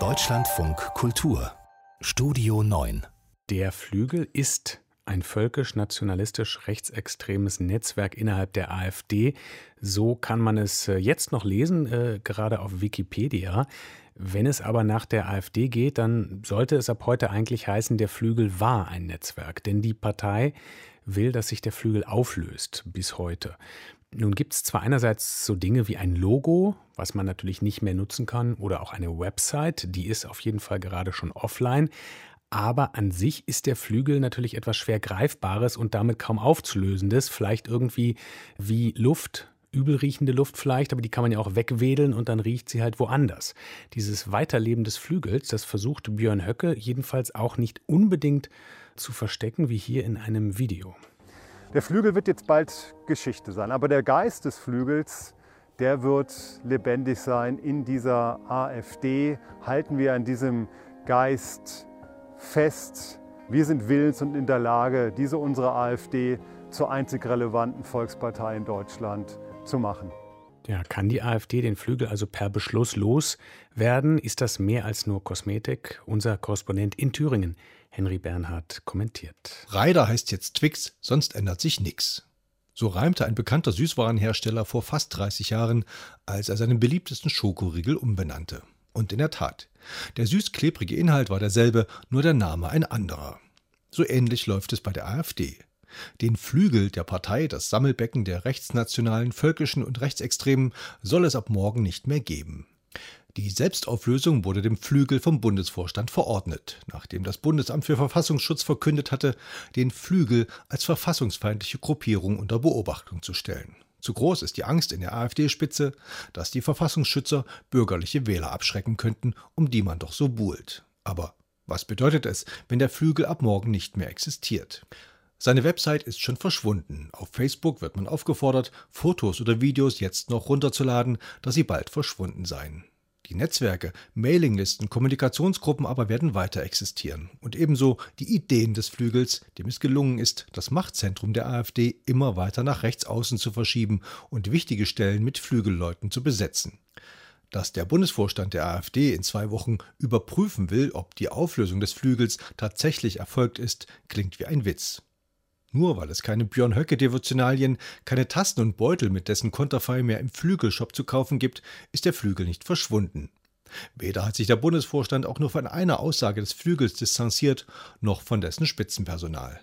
Deutschlandfunk Kultur Studio 9 Der Flügel ist ein völkisch-nationalistisch rechtsextremes Netzwerk innerhalb der AfD. So kann man es äh, jetzt noch lesen, äh, gerade auf Wikipedia. Wenn es aber nach der AfD geht, dann sollte es ab heute eigentlich heißen, der Flügel war ein Netzwerk. Denn die Partei will, dass sich der Flügel auflöst bis heute. Nun gibt es zwar einerseits so Dinge wie ein Logo, was man natürlich nicht mehr nutzen kann, oder auch eine Website, die ist auf jeden Fall gerade schon offline, aber an sich ist der Flügel natürlich etwas schwer Greifbares und damit kaum aufzulösendes, vielleicht irgendwie wie Luft, übelriechende Luft vielleicht, aber die kann man ja auch wegwedeln und dann riecht sie halt woanders. Dieses Weiterleben des Flügels, das versucht Björn Höcke jedenfalls auch nicht unbedingt zu verstecken, wie hier in einem Video. Der Flügel wird jetzt bald Geschichte sein, aber der Geist des Flügels, der wird lebendig sein in dieser AfD. Halten wir an diesem Geist fest. Wir sind willens und in der Lage, diese unsere AfD zur einzig relevanten Volkspartei in Deutschland zu machen. Ja, kann die AfD den Flügel also per Beschluss loswerden? Ist das mehr als nur Kosmetik? Unser Korrespondent in Thüringen, Henry Bernhard, kommentiert. Reider heißt jetzt Twix, sonst ändert sich nichts. So reimte ein bekannter Süßwarenhersteller vor fast 30 Jahren, als er seinen beliebtesten Schokoriegel umbenannte. Und in der Tat, der süß-klebrige Inhalt war derselbe, nur der Name ein anderer. So ähnlich läuft es bei der AfD. Den Flügel der Partei, das Sammelbecken der rechtsnationalen, völkischen und rechtsextremen, soll es ab morgen nicht mehr geben. Die Selbstauflösung wurde dem Flügel vom Bundesvorstand verordnet, nachdem das Bundesamt für Verfassungsschutz verkündet hatte, den Flügel als verfassungsfeindliche Gruppierung unter Beobachtung zu stellen. Zu groß ist die Angst in der AfD-Spitze, dass die Verfassungsschützer bürgerliche Wähler abschrecken könnten, um die man doch so buhlt. Aber was bedeutet es, wenn der Flügel ab morgen nicht mehr existiert? Seine Website ist schon verschwunden. Auf Facebook wird man aufgefordert, Fotos oder Videos jetzt noch runterzuladen, da sie bald verschwunden seien. Die Netzwerke, Mailinglisten, Kommunikationsgruppen aber werden weiter existieren. Und ebenso die Ideen des Flügels, dem es gelungen ist, das Machtzentrum der AfD immer weiter nach rechts außen zu verschieben und wichtige Stellen mit Flügelleuten zu besetzen. Dass der Bundesvorstand der AfD in zwei Wochen überprüfen will, ob die Auflösung des Flügels tatsächlich erfolgt ist, klingt wie ein Witz. Nur weil es keine Björn Höcke-Devotionalien, keine Tasten und Beutel mit dessen Konterfei mehr im Flügelshop zu kaufen gibt, ist der Flügel nicht verschwunden. Weder hat sich der Bundesvorstand auch nur von einer Aussage des Flügels distanziert, noch von dessen Spitzenpersonal.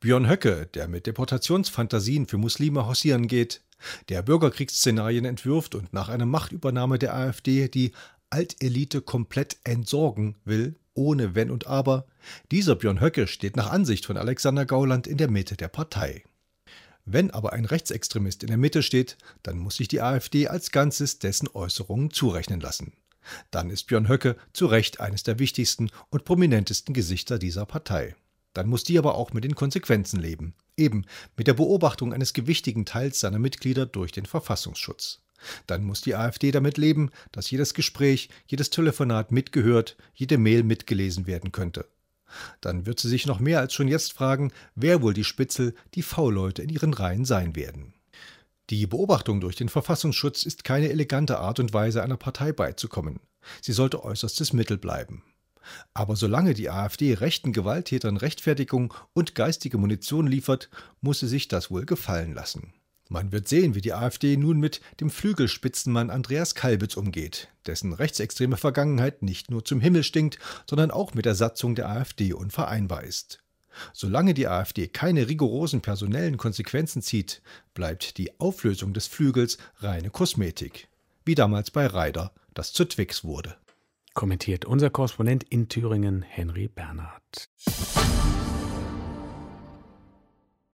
Björn Höcke, der mit Deportationsfantasien für Muslime hausieren geht, der Bürgerkriegsszenarien entwirft und nach einer Machtübernahme der AfD die Altelite komplett entsorgen will, ohne Wenn und Aber. Dieser Björn Höcke steht nach Ansicht von Alexander Gauland in der Mitte der Partei. Wenn aber ein Rechtsextremist in der Mitte steht, dann muss sich die AfD als Ganzes dessen Äußerungen zurechnen lassen. Dann ist Björn Höcke zu Recht eines der wichtigsten und prominentesten Gesichter dieser Partei. Dann muss die aber auch mit den Konsequenzen leben, eben mit der Beobachtung eines gewichtigen Teils seiner Mitglieder durch den Verfassungsschutz. Dann muss die AfD damit leben, dass jedes Gespräch, jedes Telefonat mitgehört, jede Mail mitgelesen werden könnte. Dann wird sie sich noch mehr als schon jetzt fragen, wer wohl die Spitzel, die V-Leute in ihren Reihen sein werden. Die Beobachtung durch den Verfassungsschutz ist keine elegante Art und Weise, einer Partei beizukommen. Sie sollte äußerstes Mittel bleiben. Aber solange die AfD rechten Gewalttätern Rechtfertigung und geistige Munition liefert, muss sie sich das wohl gefallen lassen. Man wird sehen, wie die AfD nun mit dem Flügelspitzenmann Andreas Kalbitz umgeht, dessen rechtsextreme Vergangenheit nicht nur zum Himmel stinkt, sondern auch mit der Satzung der AfD unvereinbar ist. Solange die AfD keine rigorosen personellen Konsequenzen zieht, bleibt die Auflösung des Flügels reine Kosmetik, wie damals bei Reider, das zu Twix wurde. Kommentiert unser Korrespondent in Thüringen, Henry Bernhard.